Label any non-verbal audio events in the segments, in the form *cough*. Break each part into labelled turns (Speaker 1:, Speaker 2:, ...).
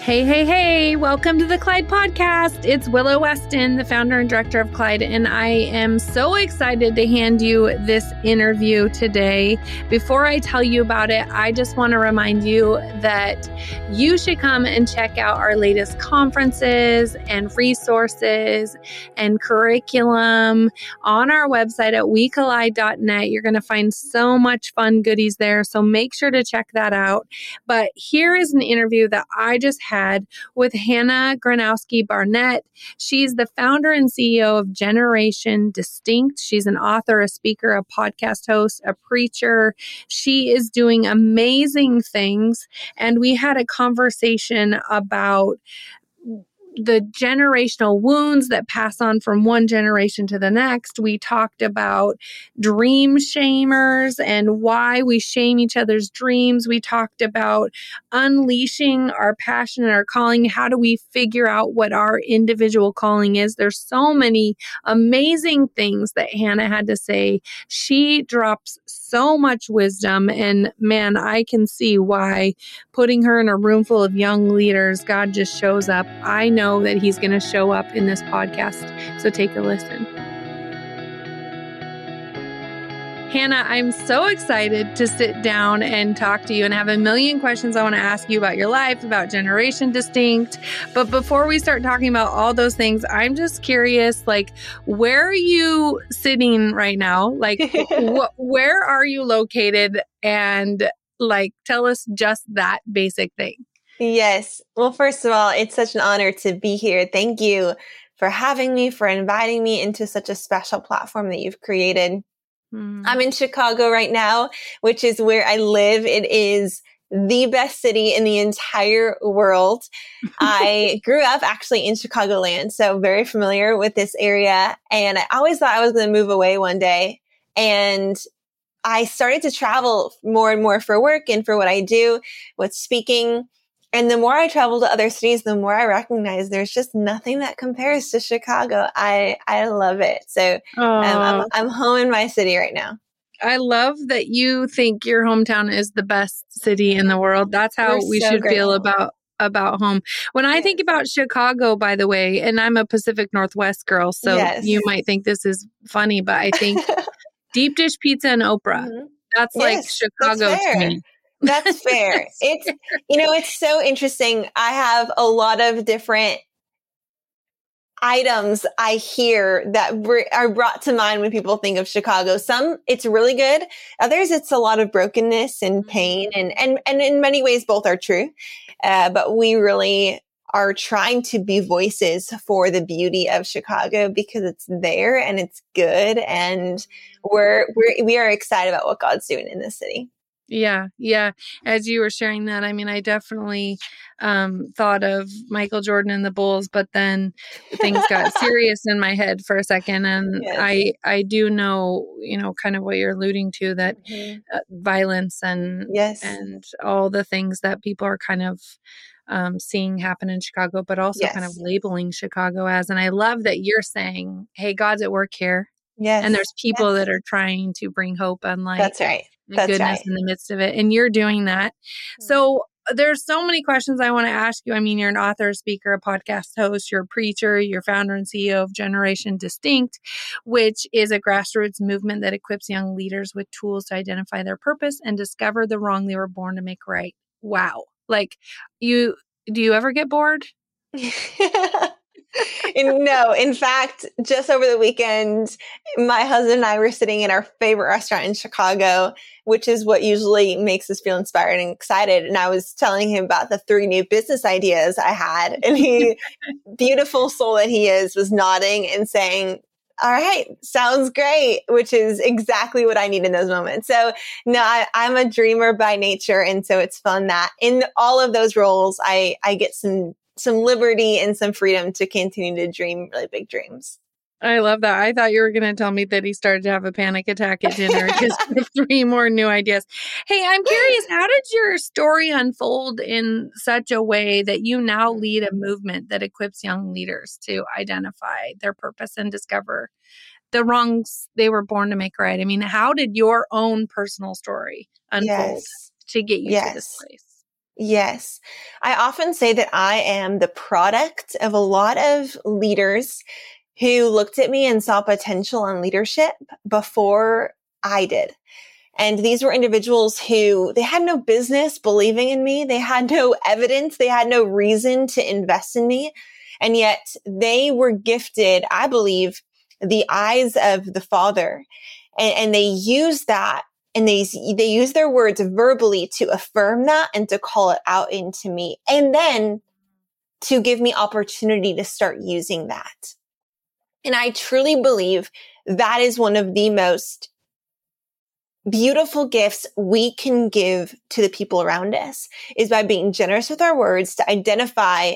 Speaker 1: Hey, hey, hey, welcome to the Collide podcast. It's Willow Weston, the founder and director of Collide, and I am so excited to hand you this interview today. Before I tell you about it, I just want to remind you that you should come and check out our latest conferences and resources and curriculum on our website at wecollide.net. You're going to find so much fun goodies there, so make sure to check that out. But here is an interview that I just had with Hannah Gronowski Barnett. She's the founder and CEO of Generation Distinct. She's an author, a speaker, a podcast host, a preacher. She is doing amazing things. And we had a conversation about the generational wounds that pass on from one generation to the next. We talked about dream shamers and why we shame each other's dreams. We talked about unleashing our passion and our calling. How do we figure out what our individual calling is? There's so many amazing things that Hannah had to say. She drops so much wisdom, and man, I can see why putting her in a room full of young leaders, God just shows up. I know that He's going to show up in this podcast. So take a listen. Hannah, I'm so excited to sit down and talk to you and have a million questions I want to ask you about your life, about Generation Distinct. But before we start talking about all those things, I'm just curious like, where are you sitting right now? Like, *laughs* wh- where are you located? And like, tell us just that basic thing.
Speaker 2: Yes. Well, first of all, it's such an honor to be here. Thank you for having me, for inviting me into such a special platform that you've created. Mm. I'm in Chicago right now, which is where I live. It is the best city in the entire world. I *laughs* grew up actually in Chicagoland, so very familiar with this area. And I always thought I was going to move away one day. And I started to travel more and more for work and for what I do with speaking. And the more I travel to other cities, the more I recognize there's just nothing that compares to Chicago. I I love it. So um, I'm I'm home in my city right now.
Speaker 1: I love that you think your hometown is the best city in the world. That's how We're we so should grateful. feel about about home. When I think about Chicago, by the way, and I'm a Pacific Northwest girl, so yes. you might think this is funny, but I think *laughs* deep dish pizza and Oprah. Mm-hmm. That's yes, like Chicago that's to me.
Speaker 2: That's *laughs* fair. it's, you know, it's so interesting. I have a lot of different items I hear that are brought to mind when people think of Chicago. Some it's really good. Others it's a lot of brokenness and mm-hmm. pain and and and in many ways both are true. Uh, but we really are trying to be voices for the beauty of Chicago because it's there and it's good and we're we're we are excited about what God's doing in this city.
Speaker 1: Yeah, yeah. As you were sharing that, I mean, I definitely um, thought of Michael Jordan and the Bulls, but then things got *laughs* serious in my head for a second, and yes. I I do know, you know, kind of what you're alluding to that mm-hmm. uh, violence and yes, and all the things that people are kind of um, seeing happen in Chicago, but also yes. kind of labeling Chicago as. And I love that you're saying, "Hey, God's at work here." Yes. And there's people yes. that are trying to bring hope and light.
Speaker 2: That's right. That's
Speaker 1: goodness
Speaker 2: right.
Speaker 1: in the midst of it. And you're doing that. Mm-hmm. So there's so many questions I want to ask you. I mean, you're an author, speaker, a podcast host, you're a preacher, you're founder and CEO of Generation Distinct, which is a grassroots movement that equips young leaders with tools to identify their purpose and discover the wrong they were born to make right. Wow. Like you do you ever get bored? *laughs*
Speaker 2: in, *laughs* no, in fact, just over the weekend, my husband and I were sitting in our favorite restaurant in Chicago, which is what usually makes us feel inspired and excited. And I was telling him about the three new business ideas I had. And he, *laughs* beautiful soul that he is, was nodding and saying, all right, sounds great, which is exactly what I need in those moments. So no, I, am a dreamer by nature. And so it's fun that in all of those roles, I, I get some some liberty and some freedom to continue to dream really big dreams.
Speaker 1: I love that. I thought you were going to tell me that he started to have a panic attack at dinner *laughs* just three more new ideas. Hey, I'm curious, how did your story unfold in such a way that you now lead a movement that equips young leaders to identify their purpose and discover the wrongs they were born to make right? I mean, how did your own personal story unfold yes. to get you yes. to this place?
Speaker 2: Yes. I often say that I am the product of a lot of leaders who looked at me and saw potential in leadership before I did. And these were individuals who they had no business believing in me. They had no evidence. They had no reason to invest in me. And yet they were gifted, I believe, the eyes of the father. And, and they used that and they, they use their words verbally to affirm that and to call it out into me. And then to give me opportunity to start using that. And I truly believe that is one of the most beautiful gifts we can give to the people around us is by being generous with our words to identify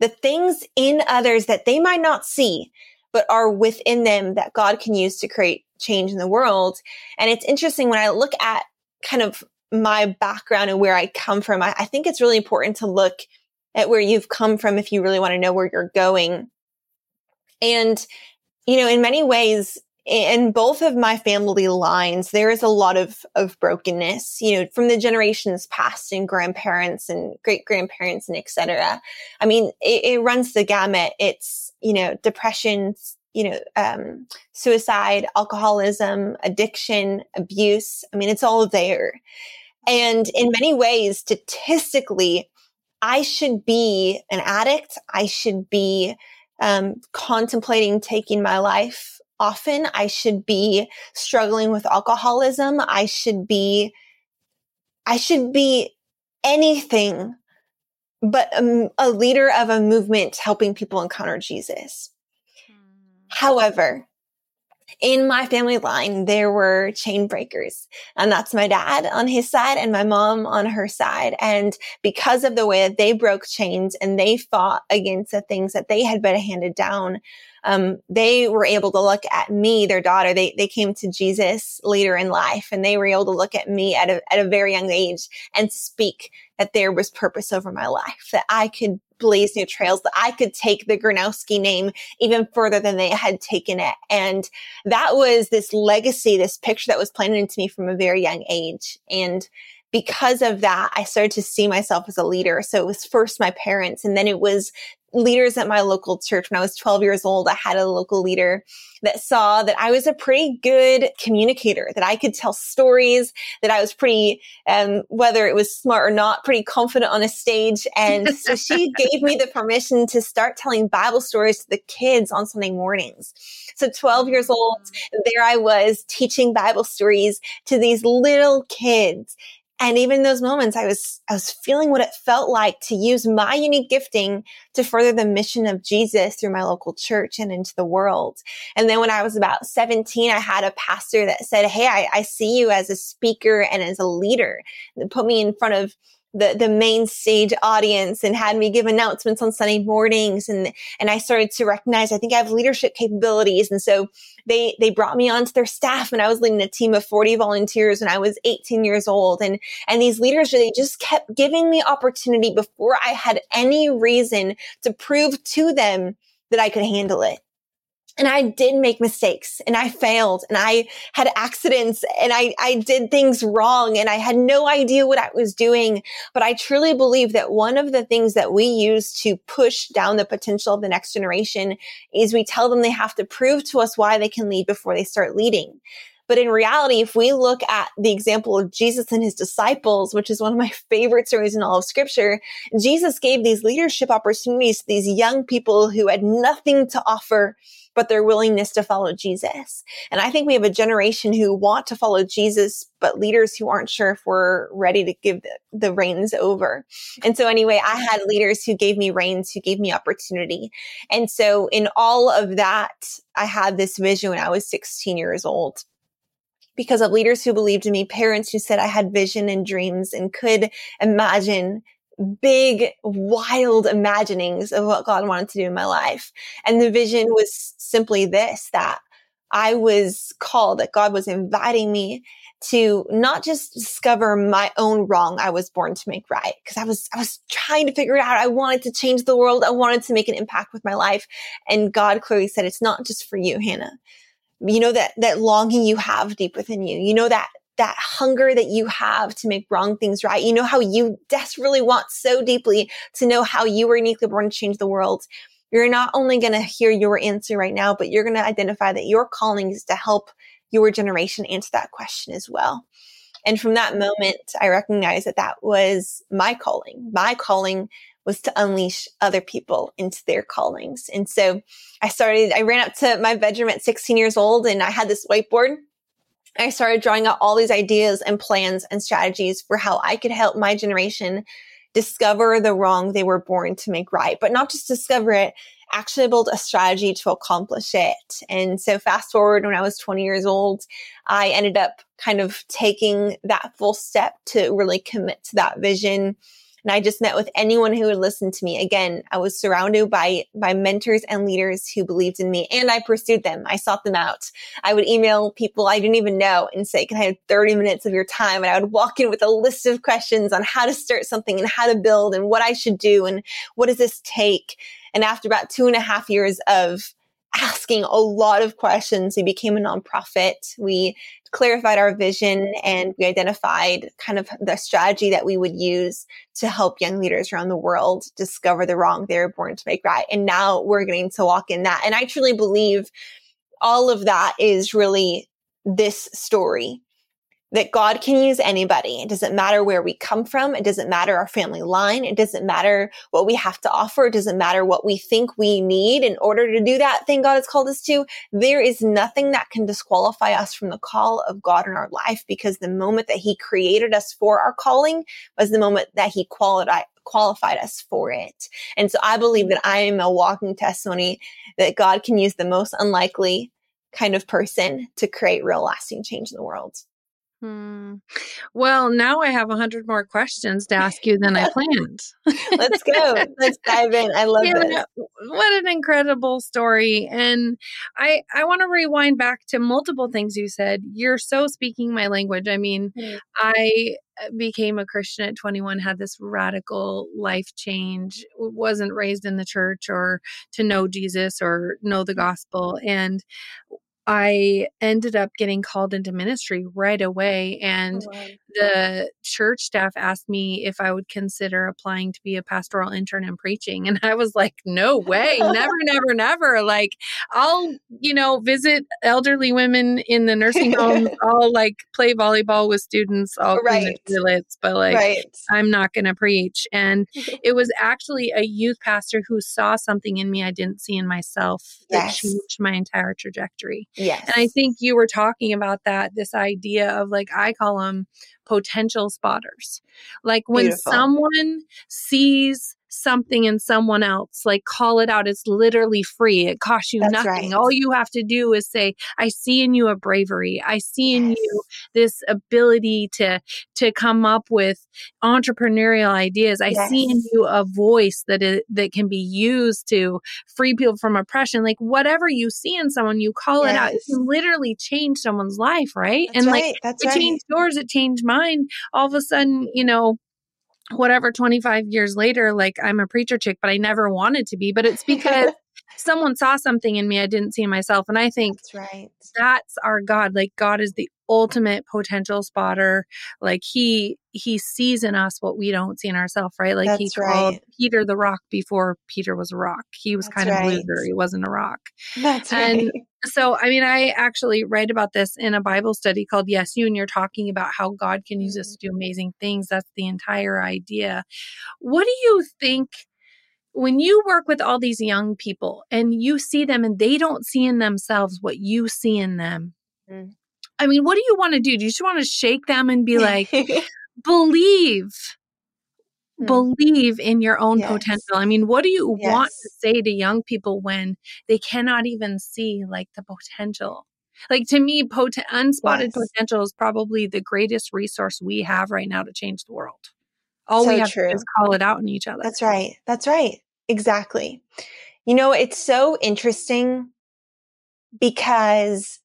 Speaker 2: the things in others that they might not see, but are within them that God can use to create change in the world. And it's interesting when I look at kind of my background and where I come from, I, I think it's really important to look at where you've come from if you really want to know where you're going. And, you know, in many ways, in both of my family lines, there is a lot of, of brokenness, you know, from the generations past and grandparents and great grandparents and etc. I mean, it, it, runs the gamut. It's, you know, depression, you know, um, suicide, alcoholism, addiction, abuse. I mean, it's all there. And in many ways, statistically, I should be an addict. I should be um, contemplating taking my life often. I should be struggling with alcoholism. I should be, I should be anything but a, a leader of a movement helping people encounter Jesus. However, in my family line, there were chain breakers. And that's my dad on his side and my mom on her side. And because of the way that they broke chains and they fought against the things that they had been handed down, um, they were able to look at me, their daughter. They they came to Jesus later in life, and they were able to look at me at a at a very young age and speak that there was purpose over my life, that I could blaze new trails, that I could take the Gronowski name even further than they had taken it. And that was this legacy, this picture that was planted into me from a very young age. And because of that, I started to see myself as a leader. So it was first my parents, and then it was leaders at my local church. When I was 12 years old, I had a local leader that saw that I was a pretty good communicator, that I could tell stories, that I was pretty, um, whether it was smart or not, pretty confident on a stage. And so she *laughs* gave me the permission to start telling Bible stories to the kids on Sunday mornings. So 12 years old, there I was teaching Bible stories to these little kids. And even in those moments, I was, I was feeling what it felt like to use my unique gifting to further the mission of Jesus through my local church and into the world. And then when I was about 17, I had a pastor that said, Hey, I, I see you as a speaker and as a leader. And put me in front of the, the main stage audience and had me give announcements on Sunday mornings. And, and I started to recognize, I think I have leadership capabilities. And so they, they brought me onto their staff and I was leading a team of 40 volunteers when I was 18 years old. And, and these leaders, they just kept giving me opportunity before I had any reason to prove to them that I could handle it. And I did make mistakes and I failed and I had accidents and I, I did things wrong and I had no idea what I was doing. But I truly believe that one of the things that we use to push down the potential of the next generation is we tell them they have to prove to us why they can lead before they start leading. But in reality, if we look at the example of Jesus and his disciples, which is one of my *laughs* favorite stories in all of scripture, Jesus gave these leadership opportunities to these young people who had nothing to offer but their willingness to follow Jesus. And I think we have a generation who want to follow Jesus, but leaders who aren't sure if we're ready to give the, the reins over. And so anyway, I had leaders who gave me reins, who gave me opportunity. And so in all of that, I had this vision when I was 16 years old because of leaders who believed in me, parents who said I had vision and dreams and could imagine big, wild imaginings of what God wanted to do in my life. And the vision was simply this, that I was called, that God was inviting me to not just discover my own wrong I was born to make right. Cause I was, I was trying to figure it out. I wanted to change the world. I wanted to make an impact with my life. And God clearly said, it's not just for you, Hannah. You know that, that longing you have deep within you. You know that that hunger that you have to make wrong things right. You know how you desperately want so deeply to know how you were uniquely born to change the world. You're not only going to hear your answer right now, but you're going to identify that your calling is to help your generation answer that question as well. And from that moment, I recognized that that was my calling. My calling was to unleash other people into their callings. And so I started, I ran up to my bedroom at 16 years old and I had this whiteboard. I started drawing out all these ideas and plans and strategies for how I could help my generation discover the wrong they were born to make right, but not just discover it, actually build a strategy to accomplish it. And so fast forward when I was 20 years old, I ended up kind of taking that full step to really commit to that vision and I just met with anyone who would listen to me. Again, I was surrounded by, by mentors and leaders who believed in me and I pursued them. I sought them out. I would email people I didn't even know and say, can I have 30 minutes of your time? And I would walk in with a list of questions on how to start something and how to build and what I should do and what does this take? And after about two and a half years of asking a lot of questions. We became a nonprofit. We clarified our vision and we identified kind of the strategy that we would use to help young leaders around the world discover the wrong they were born to make right. And now we're getting to walk in that. And I truly believe all of that is really this story that God can use anybody. It doesn't matter where we come from. It doesn't matter our family line. It doesn't matter what we have to offer. It doesn't matter what we think we need in order to do that thing God has called us to. There is nothing that can disqualify us from the call of God in our life because the moment that he created us for our calling was the moment that he qualified qualified us for it. And so I believe that I am a walking testimony that God can use the most unlikely kind of person to create real lasting change in the world.
Speaker 1: Hmm. Well, now I have a hundred more questions to ask you than I *laughs* planned.
Speaker 2: Let's go. Let's dive in. I love yeah,
Speaker 1: What an incredible story. And I I want to rewind back to multiple things you said. You're so speaking my language. I mean, mm-hmm. I uh, became a Christian at 21, had this radical life change, wasn't raised in the church or to know Jesus or know the gospel. And I ended up getting called into ministry right away. Oh, and oh, wow. The church staff asked me if I would consider applying to be a pastoral intern and preaching. And *laughs* I was like, no way, never, *laughs* never, never. Like, I'll, you know, visit elderly women in the nursing homes. *laughs* I'll like play volleyball with students. I'll right. clean the toilets, but like, right. I'm not going to preach. And it was actually a youth pastor who saw something in me I didn't see in myself that yes. changed my entire trajectory.
Speaker 2: Yes.
Speaker 1: And I think you were talking about that, this idea of like, I call them potential spotters. Like when Beautiful. someone sees something in someone else, like call it out. It's literally free. It costs you That's nothing. Right. All you have to do is say, I see in you a bravery. I see yes. in you this ability to to come up with entrepreneurial ideas. I yes. see in you a voice that is, that can be used to free people from oppression. Like whatever you see in someone, you call yes. it out. It can literally change someone's life, right?
Speaker 2: That's
Speaker 1: and
Speaker 2: right.
Speaker 1: like
Speaker 2: That's
Speaker 1: it
Speaker 2: right.
Speaker 1: changed yours, it changed mine. All of a sudden, you know, whatever 25 years later like i'm a preacher chick but i never wanted to be but it's because *laughs* someone saw something in me i didn't see in myself and i think
Speaker 2: that's right.
Speaker 1: that's our god like god is the ultimate potential spotter like he he sees in us what we don't see in ourselves right? Like
Speaker 2: that's
Speaker 1: he called
Speaker 2: right.
Speaker 1: peter the rock before peter was a rock. He was
Speaker 2: that's
Speaker 1: kind of
Speaker 2: right.
Speaker 1: loser he wasn't a rock.
Speaker 2: That's *laughs*
Speaker 1: and
Speaker 2: right
Speaker 1: so, I mean, I actually write about this in a Bible study called Yes You, and you're talking about how God can use us mm-hmm. to do amazing things. That's the entire idea. What do you think? When you work with all these young people and you see them and they don't see in themselves what you see in them, mm. I mean, what do you want to do? Do you just want to shake them and be like, *laughs* believe? Hmm. believe in your own yes. potential. I mean, what do you yes. want to say to young people when they cannot even see like the potential? Like to me, pot- unspotted yes. potential is probably the greatest resource we have right now to change the world. All so we have true. to do is call it out in each other.
Speaker 2: That's right. That's right. Exactly. You know, it's so interesting because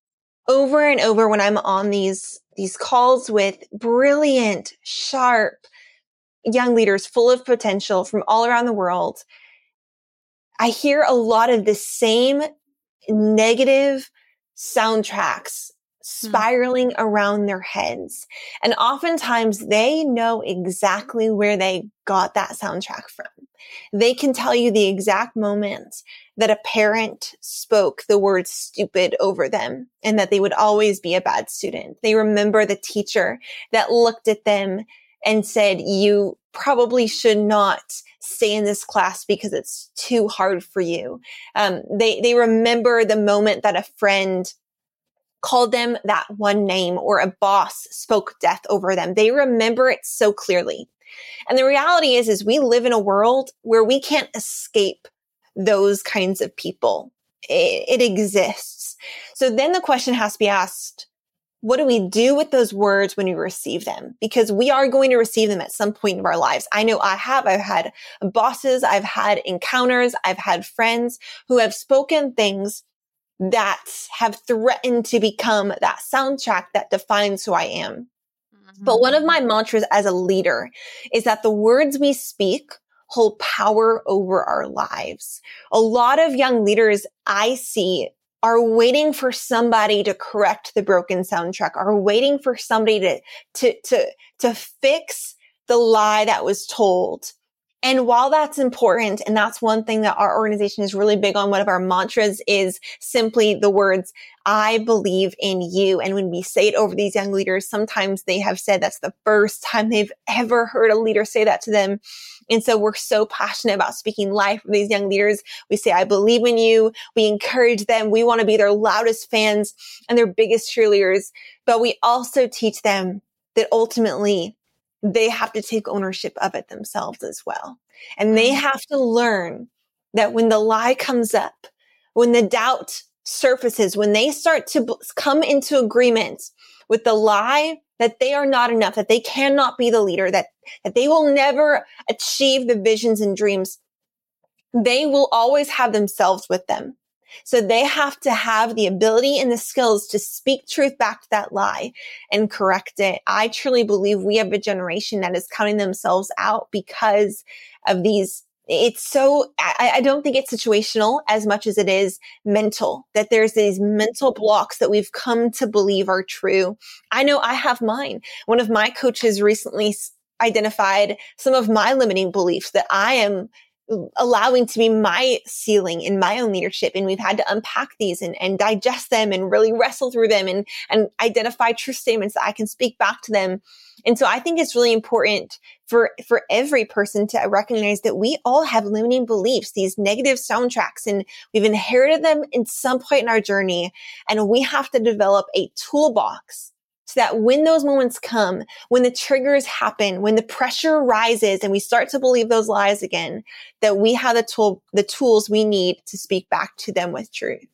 Speaker 2: over and over when I'm on these these calls with brilliant, sharp, young leaders full of potential from all around the world, I hear a lot of the same negative soundtracks hmm. spiraling around their heads. And oftentimes they know exactly where they got that soundtrack from. They can tell you the exact moment that a parent spoke the word stupid over them and that they would always be a bad student. They remember the teacher that looked at them and said, you probably should not stay in this class because it's too hard for you. Um, they, they remember the moment that a friend called them that one name or a boss spoke death over them. They remember it so clearly. And the reality is, is we live in a world where we can't escape those kinds of people. It, it exists. So then the question has to be asked, what do we do with those words when we receive them? Because we are going to receive them at some point in our lives. I know I have. I've had bosses. I've had encounters. I've had friends who have spoken things that have threatened to become that soundtrack that defines who I am. Mm-hmm. But one of my mantras as a leader is that the words we speak hold power over our lives. A lot of young leaders I see are waiting for somebody to correct the broken soundtrack, are waiting for somebody to, to, to, to fix the lie that was told and while that's important, and that's one thing that our organization is really big on, one of our mantras is simply the words, I believe in you. And when we say it over these young leaders, sometimes they have said that's the first time they've ever heard a leader say that to them. And so we're so passionate about speaking life for these young leaders. We say, I believe in you. We encourage them. We want to be their loudest fans and their biggest cheerleaders. But we also teach them that ultimately they have to take ownership of it themselves as well. And they mm-hmm. have to learn that when the lie comes up, when the doubt surfaces, when they start to come into agreement with the lie that they are not enough, that they cannot be the leader, that, that they will never achieve the visions and dreams, they will always have themselves with them. So they have to have the ability and the skills to speak truth back to that lie and correct it. I truly believe we have a generation that is counting themselves out because of these it's so I, I, don't think it's situational as much as it is mental that there's these mental blocks that we've come to believe are true i know i have mine one of my coaches recently identified some of my limiting beliefs that i am allowing to be my ceiling in my own leadership. And we've had to unpack these and, and digest them and really wrestle through them and, and identify truth statements that I can speak back to them. And so I think it's really important for, for every person to recognize that we all have limiting beliefs, these negative soundtracks, and we've inherited them in some point in our journey. And we have to develop a toolbox so that when those moments come, when the triggers happen, when the pressure rises and we start to believe those lies again, that we have the tool, the tools we need to speak back to them with truth.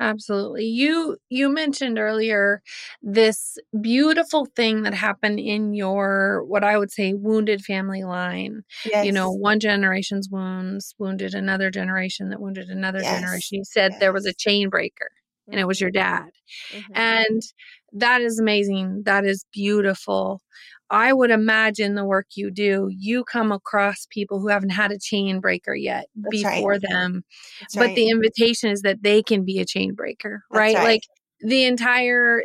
Speaker 1: Absolutely. You you mentioned earlier this beautiful thing that happened in your what I would say wounded family line. Yes. You know, one generation's wounds wounded another generation that wounded another yes. generation. You said yes. there was a chain breaker and it was your dad. Mm-hmm. And that is amazing. That is beautiful. I would imagine the work you do, you come across people who haven't had a chain breaker yet That's before right. them. That's but right. the invitation is that they can be a chain breaker, right? right? Like the entire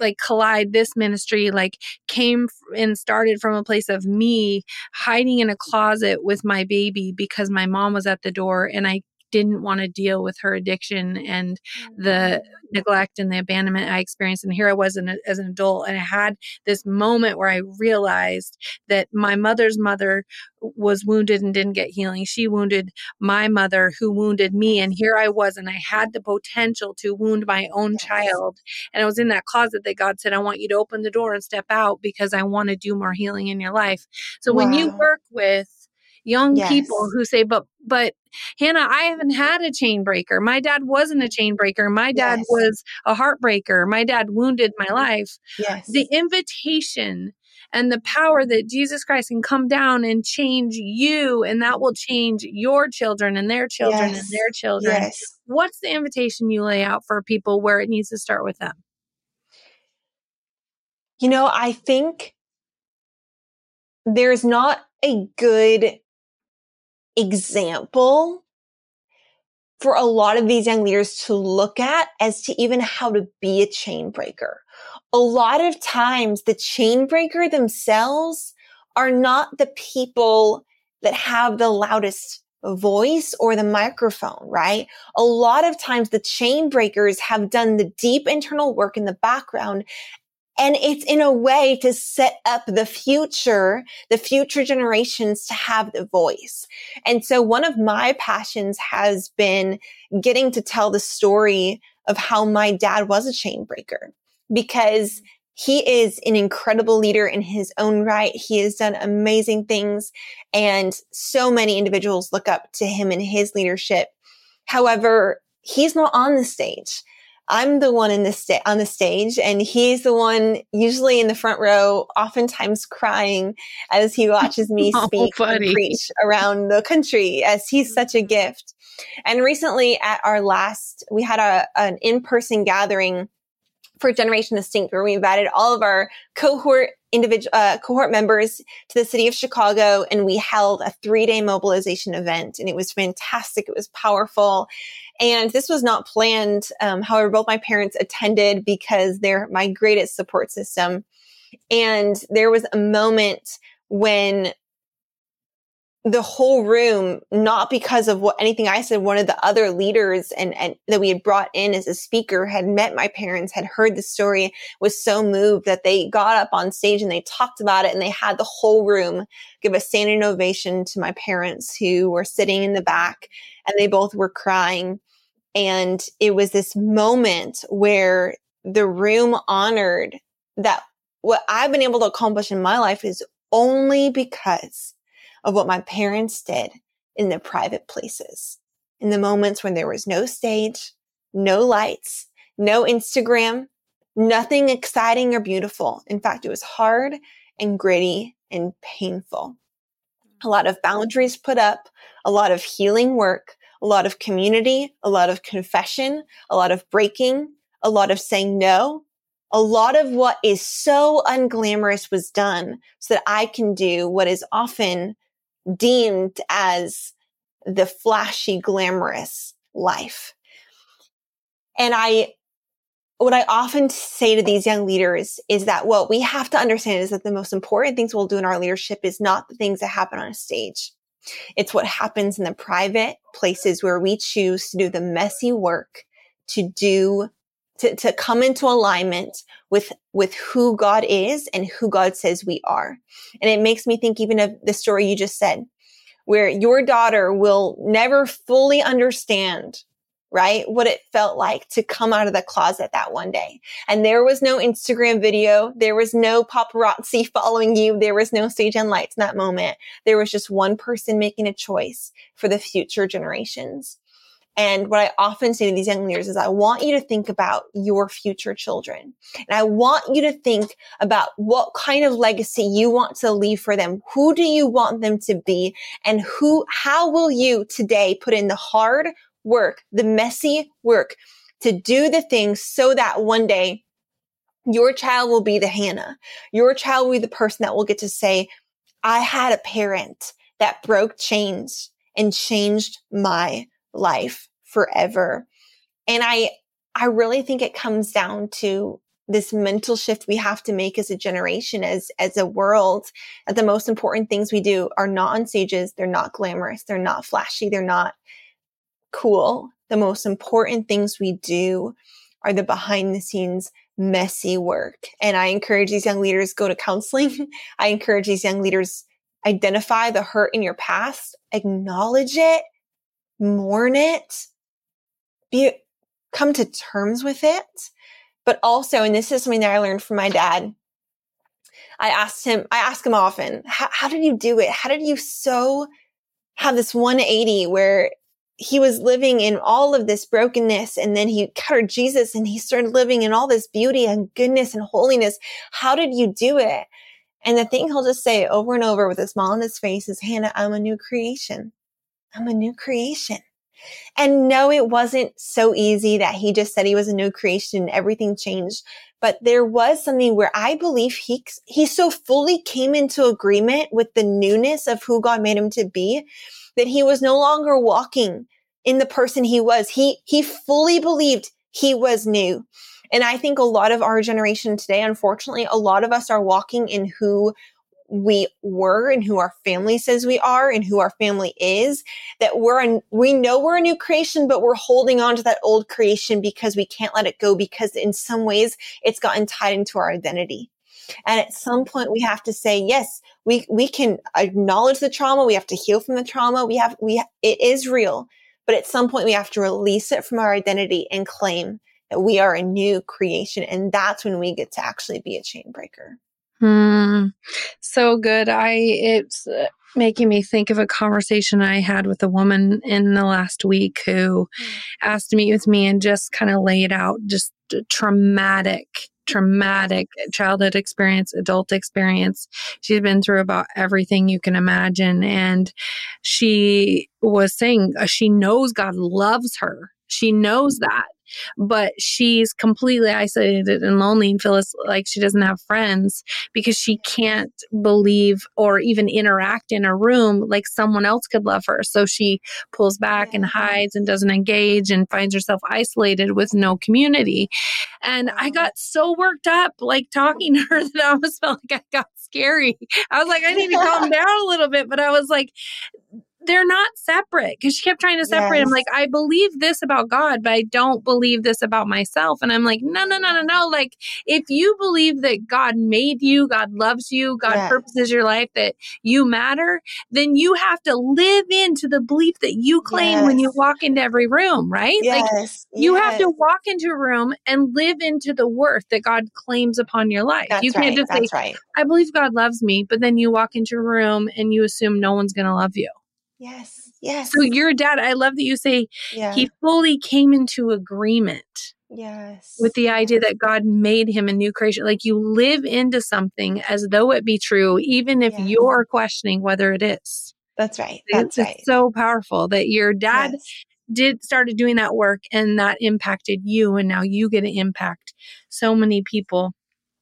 Speaker 1: like collide this ministry like came and started from a place of me hiding in a closet with my baby because my mom was at the door and I didn't want to deal with her addiction and the mm. neglect and the abandonment I experienced. And here I was an, as an adult, and I had this moment where I realized that my mother's mother was wounded and didn't get healing. She wounded my mother, who wounded me. And here I was, and I had the potential to wound my own child. And I was in that closet that God said, I want you to open the door and step out because I want to do more healing in your life. So wow. when you work with young yes. people who say, but, but Hannah, I haven't mm-hmm. had a chain breaker. My dad wasn't a chain breaker. My dad yes. was a heartbreaker. My dad wounded my mm-hmm. life. Yes. The invitation and the power that Jesus Christ can come down and change you, and that will change your children and their children yes. and their children. Yes. What's the invitation you lay out for people where it needs to start with them?
Speaker 2: You know, I think there's not a good example for a lot of these young leaders to look at as to even how to be a chain breaker. A lot of times the chain breaker themselves are not the people that have the loudest voice or the microphone, right? A lot of times the chain breakers have done the deep internal work in the background and it's in a way to set up the future, the future generations to have the voice. And so one of my passions has been getting to tell the story of how my dad was a chain breaker because he is an incredible leader in his own right. He has done amazing things and so many individuals look up to him in his leadership. However, he's not on the stage. I'm the one in the sta- on the stage and he's the one usually in the front row, oftentimes crying as he watches me *laughs* oh, speak oh, and preach around the country as he's such a gift. And recently at our last, we had a, an in-person gathering for Generation Distinct where we invited all of our cohort individual uh, cohort members to the city of Chicago and we held a three day mobilization event and it was fantastic. It was powerful. And this was not planned. Um, however, both my parents attended because they're my greatest support system. And there was a moment when the whole room, not because of what anything I said, one of the other leaders and, and that we had brought in as a speaker had met my parents, had heard the story, was so moved that they got up on stage and they talked about it and they had the whole room give a standing ovation to my parents who were sitting in the back and they both were crying. And it was this moment where the room honored that what I've been able to accomplish in my life is only because of what my parents did in the private places, in the moments when there was no stage, no lights, no Instagram, nothing exciting or beautiful. In fact, it was hard and gritty and painful. A lot of boundaries put up, a lot of healing work, a lot of community, a lot of confession, a lot of breaking, a lot of saying no. A lot of what is so unglamorous was done so that I can do what is often deemed as the flashy, glamorous life. And I, what I often say to these young leaders is that what we have to understand is that the most important things we'll do in our leadership is not the things that happen on a stage. It's what happens in the private places where we choose to do the messy work to do to, to come into alignment with with who God is and who God says we are. And it makes me think even of the story you just said, where your daughter will never fully understand right? What it felt like to come out of the closet that one day. And there was no Instagram video. There was no paparazzi *laughs* following you. There was no stage and lights in that moment. There was just one person making a choice for the future generations. And what I often say to these young leaders is I want you to think about your future children. And I want you to think about what kind of legacy you want to leave for them. Who do you want them to be? And who, how will you today put in the hard work, the messy work to do the things so that one day your child will be the Hannah. Your child will be the person that will get to say, I had a parent that broke chains and changed my life forever. And I, I really think it comes down to this mental shift we have to make as a generation, as, as a world, that the most important things we do are not on stages. They're not glamorous. They're not flashy. They're not cool. The most important things we do are the behind the scenes messy work. And I encourage these young leaders go to counseling. *laughs* I encourage these young leaders identify the hurt in your past, acknowledge it, mourn it, be, come to terms with it. But also, and this is something that I learned from my dad. I asked him, I ask him often, how, did you do it? How did you so have this 180 where he was living in all of this brokenness and then he encountered Jesus and he started living in all this beauty and goodness and holiness. How did you do it? And the thing he'll just say over and over with a smile on his face is, Hannah, I'm a new creation. I'm a new creation. And no, it wasn't so easy that he just said he was a new creation and everything changed. But there was something where I believe he, he so fully came into agreement with the newness of who God made him to be that he was no longer walking in the person he was. He, he fully believed he was new. And I think a lot of our generation today, unfortunately, a lot of us are walking in who we were and who our family says we are and who our family is that we're an, we know we're a new creation but we're holding on to that old creation because we can't let it go because in some ways it's gotten tied into our identity and at some point we have to say yes we we can acknowledge the trauma we have to heal from the trauma we have we it is real but at some point we have to release it from our identity and claim that we are a new creation and that's when we get to actually be a chain breaker
Speaker 1: Hmm. So good. I it's uh, making me think of a conversation I had with a woman in the last week who mm. asked to meet with me and just kind of laid out just traumatic traumatic childhood experience, adult experience. She's been through about everything you can imagine. And she was saying uh, she knows God loves her. She knows that but she's completely isolated and lonely and feels like she doesn't have friends because she can't believe or even interact in a room like someone else could love her. So she pulls back and hides and doesn't engage and finds herself isolated with no community. And I got so worked up like talking *laughs* to her that I almost felt like I got scary. I was like, I need to calm *laughs* down a little bit. But I was like, they're not separate because she kept trying to separate. Yes. I'm like, I believe this about God, but I don't believe this about myself. And I'm like, no, no, no, no, no. Like, if you believe that God made you, God loves you, God yes. purposes your life, that you matter, then you have to live into the belief that you claim yes. when you walk into every room, right? Like, you have to walk into a room and live into the worth that God claims upon your life.
Speaker 2: That's
Speaker 1: you can't
Speaker 2: right.
Speaker 1: just
Speaker 2: That's
Speaker 1: say,
Speaker 2: right.
Speaker 1: I believe God loves me, but then you walk into a room and you assume no one's going to love you.
Speaker 2: Yes. Yes.
Speaker 1: So your dad, I love that you say yeah. he fully came into agreement.
Speaker 2: Yes.
Speaker 1: With the idea that God made him a new creation. Like you live into something as though it be true, even if yes. you're questioning whether it is.
Speaker 2: That's right. That's
Speaker 1: it's,
Speaker 2: right.
Speaker 1: so powerful that your dad
Speaker 2: yes.
Speaker 1: did started doing that work and that impacted you and now you get to impact so many people.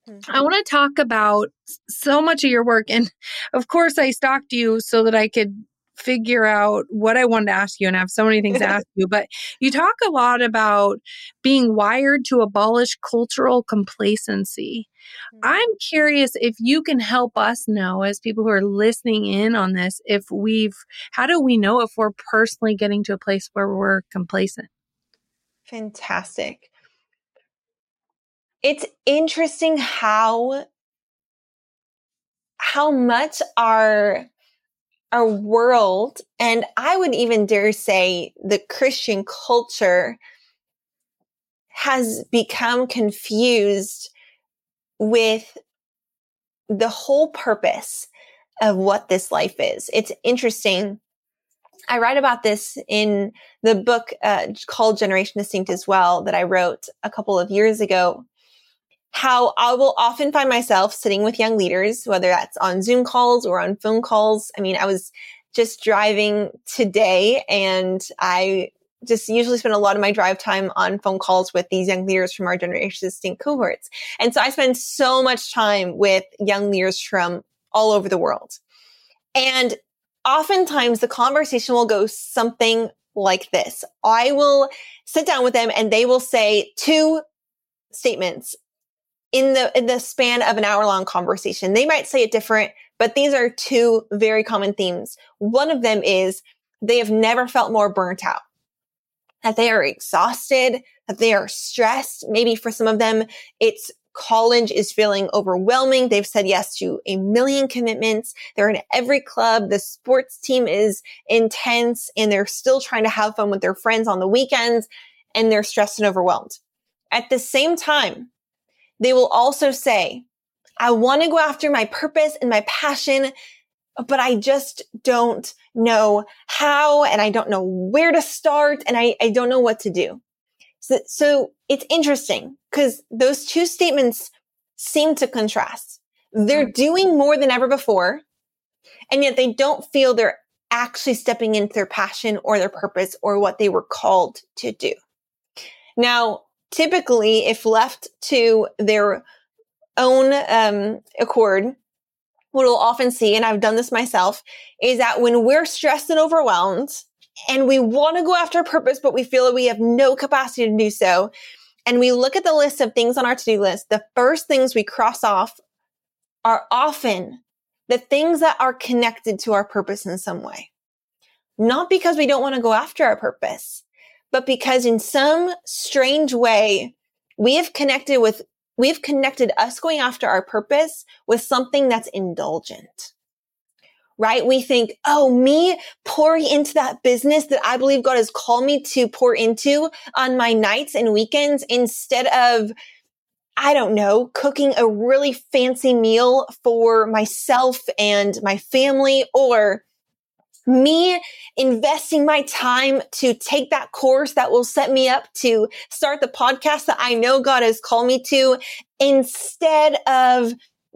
Speaker 1: Mm-hmm. I want to talk about so much of your work. And of course, I stalked you so that I could figure out what I wanted to ask you, and I have so many things to ask you. But you talk a lot about being wired to abolish cultural complacency. Mm-hmm. I'm curious if you can help us know, as people who are listening in on this, if we've, how do we know if we're personally getting to a place where we're complacent?
Speaker 2: Fantastic. It's interesting how how much our our world, and I would even dare say the Christian culture has become confused with the whole purpose of what this life is. It's interesting. I write about this in the book uh, called Generation Distinct as well that I wrote a couple of years ago how I will often find myself sitting with young leaders, whether that's on Zoom calls or on phone calls. I mean, I was just driving today and I just usually spend a lot of my drive time on phone calls with these young leaders from our generation distinct cohorts. And so I spend so much time with young leaders from all over the world. And oftentimes the conversation will go something like this. I will sit down with them and they will say two statements in the in the span of an hour long conversation. They might say it different, but these are two very common themes. One of them is they have never felt more burnt out. That they are exhausted, that they are stressed. Maybe for some of them, it's college is feeling overwhelming. They've said yes to a million commitments. They're in every club. The sports team is intense and they're still trying to have fun with their friends on the weekends and they're stressed and overwhelmed. At the same time, they will also say, I want to go after my purpose and my passion, but I just don't know how and I don't know where to start and I, I don't know what to do. So, so it's interesting because those two statements seem to contrast. They're mm. doing more than ever before, and yet they don't feel they're actually stepping into their passion or their purpose or what they were called to do. Now, typically, if left to their own um, accord, what we'll often see, and I've done this myself, is that when we're stressed and overwhelmed, and we want to go after a purpose, but we feel that we have no capacity to do so. And we look at the list of things on our to do list. The first things we cross off are often the things that are connected to our purpose in some way. Not because we don't want to go after our purpose, but because in some strange way, we have connected with, we've connected us going after our purpose with something that's indulgent right? We think, oh, me pouring into that business that I believe God has called me to pour into on my nights and weekends instead of, I don't know, cooking a really fancy meal for myself and my family or me investing my time to take that course that will set me up to start the podcast that I know God has called me to instead of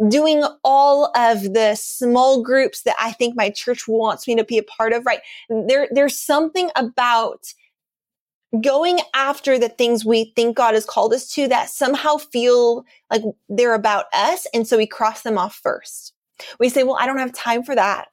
Speaker 2: doing all of the small groups that I think my church wants me to be a part of, right? There, there's something about going after the things we think God has called us to that somehow feel like they're about us. And so we cross them off first. We say, well, I don't have time for that.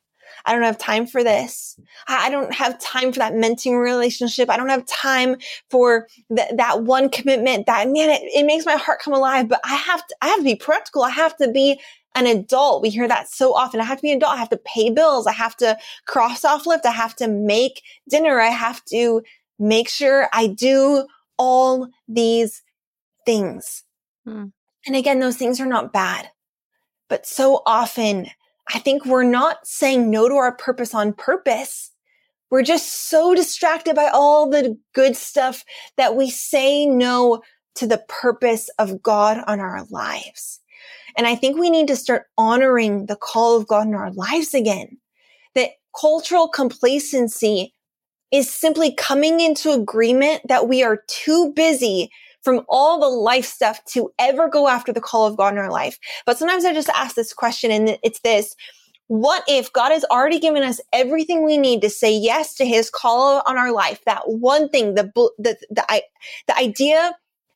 Speaker 2: I don't have time for this. I don't have time for that mentoring relationship. I don't have time for th- that one commitment that man, it, it makes my heart come alive, but I have to, I have to be practical. I have to be an adult. We hear that so often. I have to be an adult. I have to pay bills. I have to cross off lift. I have to make dinner. I have to make sure I do all these things. Hmm. And again, those things are not bad, but so often I think we're not saying no to our purpose on purpose. We're just so distracted by all the good stuff that we say no to the purpose of God on our lives. And I think we need to start honoring the call of God in our lives again. That cultural complacency is simply coming into agreement that we are too busy from all the life stuff to ever go after the call of God in our life. But sometimes I just ask this question and it's this. What if God has already given us everything we need to say yes to his call on our life? That one thing, the, the, the, the idea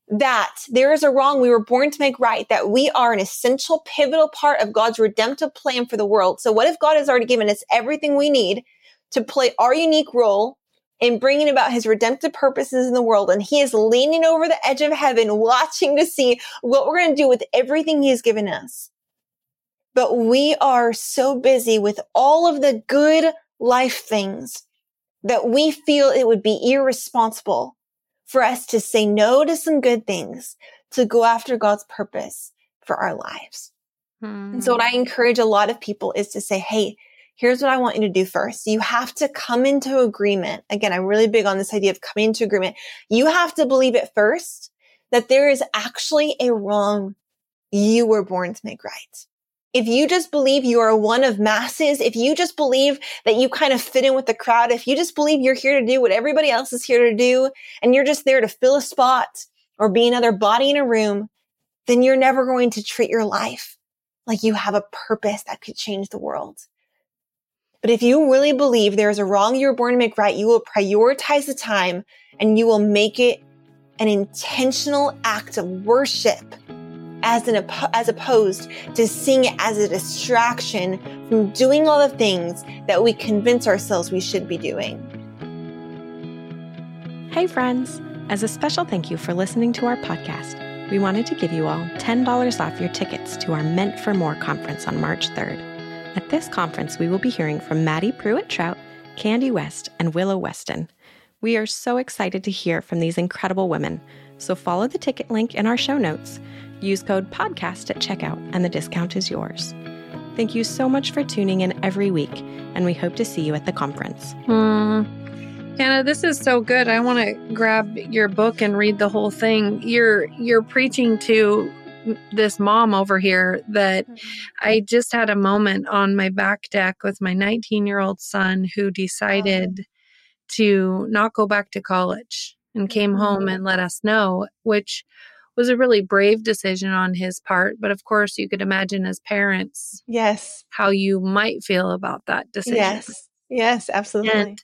Speaker 2: that there is a wrong we were born to make right, that we are an essential, pivotal part of God's redemptive plan for the world. So what if God has already given us everything we need to play our unique role in bringing about his redemptive purposes in the world. And he is leaning over the edge of heaven, watching to see what we're going to do with everything he has given us. But we are so busy with all of the good life things that we feel it would be irresponsible for us to say no to some good things to go after God's purpose for our lives. Hmm. And so what I encourage a lot of people is to say, Hey, here's what I want you to do first. You have to come into agreement. Again, I'm really big on this idea of coming into agreement. You have to believe it first that there is actually a wrong you were born to make right. If you just believe you are one of masses, if you just believe that you kind of fit in with the crowd, if you just believe you're here to do what everybody else is here to do, and you're just there to fill a spot or be another body in a room, then you're never going to treat your life like you have a purpose that could change the world. But if you really believe there is a wrong you were born to make right, you will prioritize the time and you will make it an intentional act of worship as an as opposed to seeing it as a distraction from doing all the things that we convince ourselves we should be doing.
Speaker 3: Hey friends, as a special thank you for listening to our podcast, we wanted to give you all $10 off your tickets to our Meant for More conference on March 3rd. At this conference, we will be hearing from Maddie Pruitt Trout, Candy West, and Willow Weston. We are so excited to hear from these incredible women, so follow the ticket link in our show notes. Use code PODCAST at checkout, and the discount is yours. Thank you so much for tuning in every week, and we hope to see you at the conference.
Speaker 1: Mm. Hannah, this is so good. I want to grab your book and read the whole thing. You're you're preaching to this mom over here that mm-hmm. I just had a moment on my back deck with my 19 year old son who decided to not go back to college and came home mm-hmm. and let us know, which was a really brave decision on his part. But of course, you could imagine as parents,
Speaker 2: yes,
Speaker 1: how you might feel about that decision.
Speaker 2: Yes, yes, absolutely.
Speaker 1: And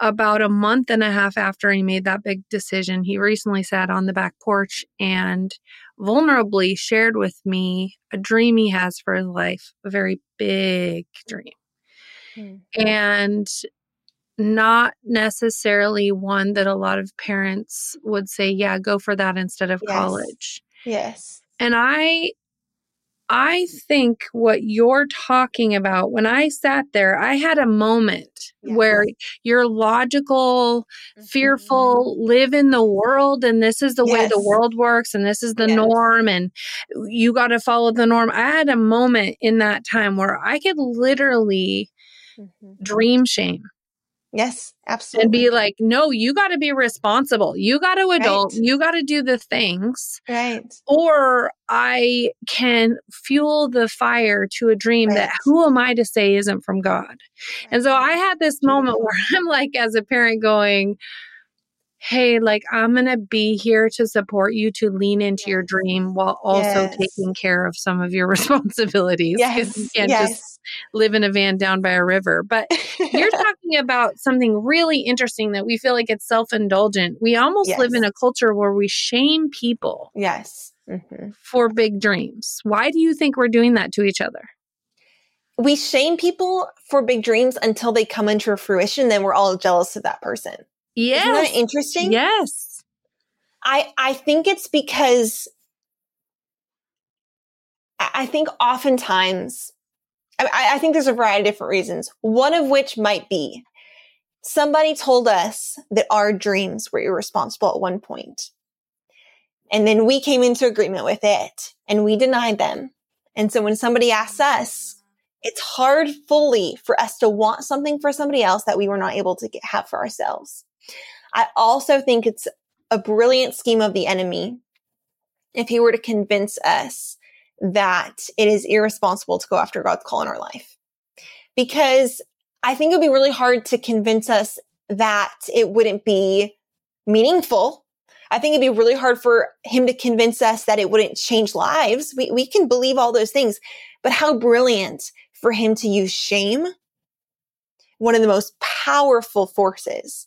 Speaker 1: about a month and a half after he made that big decision, he recently sat on the back porch and vulnerably shared with me a dream he has for his life, a very big dream. Mm-hmm. And not necessarily one that a lot of parents would say, yeah, go for that instead of
Speaker 2: Yes.
Speaker 1: college.
Speaker 2: Yes.
Speaker 1: And I I think what you're talking about when I sat there, I had a moment
Speaker 2: Yes.
Speaker 1: where you're logical,
Speaker 2: Mhm.
Speaker 1: fearful, live in the world and this is the way the world works and this is the
Speaker 2: Yes.
Speaker 1: norm and you got to follow the norm. I had a moment in that time where I could literally
Speaker 2: Mhm.
Speaker 1: dream shame
Speaker 2: Yes, absolutely.
Speaker 1: and be like, no, you got to be responsible. You got to adult.
Speaker 2: Right.
Speaker 1: You got to do the things.
Speaker 2: right.
Speaker 1: Or I can fuel the fire to a dream that who am I to say isn't from God? And so I had this moment *laughs* where I'm like, as a parent, going, Hey, like, I'm going to be here to support you to lean into your dream while also
Speaker 2: Yes.
Speaker 1: taking care of some of your *laughs* responsibilities. 'cause you
Speaker 2: Yes.
Speaker 1: can't just
Speaker 2: Yes.
Speaker 1: live in a van down by a river. But you're *laughs* talking about something really interesting that we feel like it's self indulgent. We almost live in a culture where we shame people
Speaker 2: yes. hmm
Speaker 1: for big dreams. Why do you think we're doing that to each other?
Speaker 2: We shame people for big dreams until they come into fruition. Then we're all jealous of that person. Isn't that interesting?
Speaker 1: Yes.
Speaker 2: I, I think it's because I I think oftentimes, I, I think there's a variety of different reasons. One of which might be somebody told us that our dreams were irresponsible at one point. And then we came into agreement with it and we denied them. And so when somebody asks us, it's hard fully for us to want something for somebody else that we were not able to get, have for ourselves. I also think it's a brilliant scheme of the enemy if he were to convince us that it is irresponsible to go after God's call in our life. Because I think it would be really hard to convince us that it wouldn't be meaningful. I think it'd be really hard for him to convince us that it wouldn't change lives. We, we can believe all those things, but how brilliant for him to use shame, one of the most powerful forces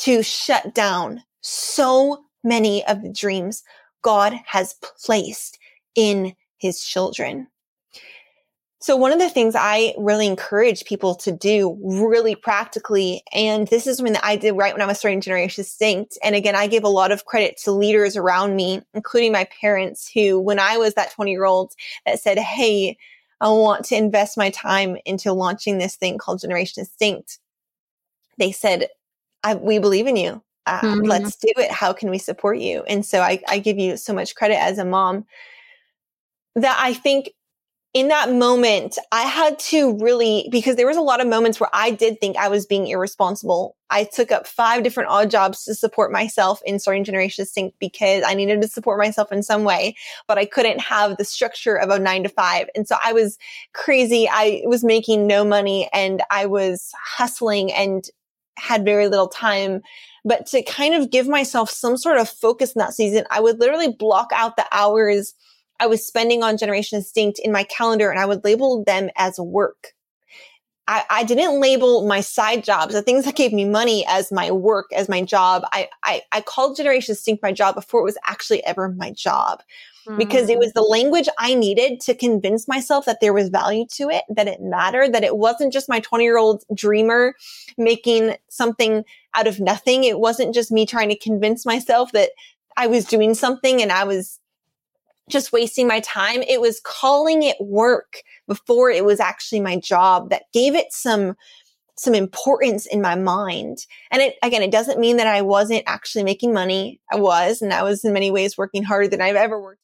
Speaker 2: to shut down so many of the dreams God has placed in his children. So one of the things I really encourage people to do really practically, and this is that I did right when I was starting Generation Distinct. And again, I give a lot of credit to leaders around me, including my parents who, when I was that 20 year old that said, Hey, I want to invest my time into launching this thing called Generation Distinct. They said, I, we believe in you. Uh,
Speaker 1: Mhm.
Speaker 2: Let's do it. How can we support you? And so I, I give you so much credit as a mom that I think in that moment, I had to really, because there was a lot of moments where I did think I was being irresponsible. I took up five different odd jobs to support myself in starting Generation Distinct because I needed to support myself in some way, but I couldn't have the structure of a nine to five. And so I was crazy. I was making no money and I was hustling and had very little time. But to kind of give myself some sort of focus in that season, I would literally block out the hours I was spending on Generation Distinct in my calendar and I would label them as work. I, I didn't label my side jobs, the things that gave me money as my work, as my job. I, I, I called Generation Distinct my job before it was actually ever my job because it mm. was the language I needed to convince myself that there was value to it, that it mattered, that it wasn't just my 20 year old dreamer making something out of nothing. It wasn't just me trying to convince myself that I was doing something and I was just wasting my time. It was calling it work before it was actually my job that gave it some some importance in my mind. And it again, it doesn't mean that I wasn't actually making money. I was, and I was in many ways working harder than I've ever worked.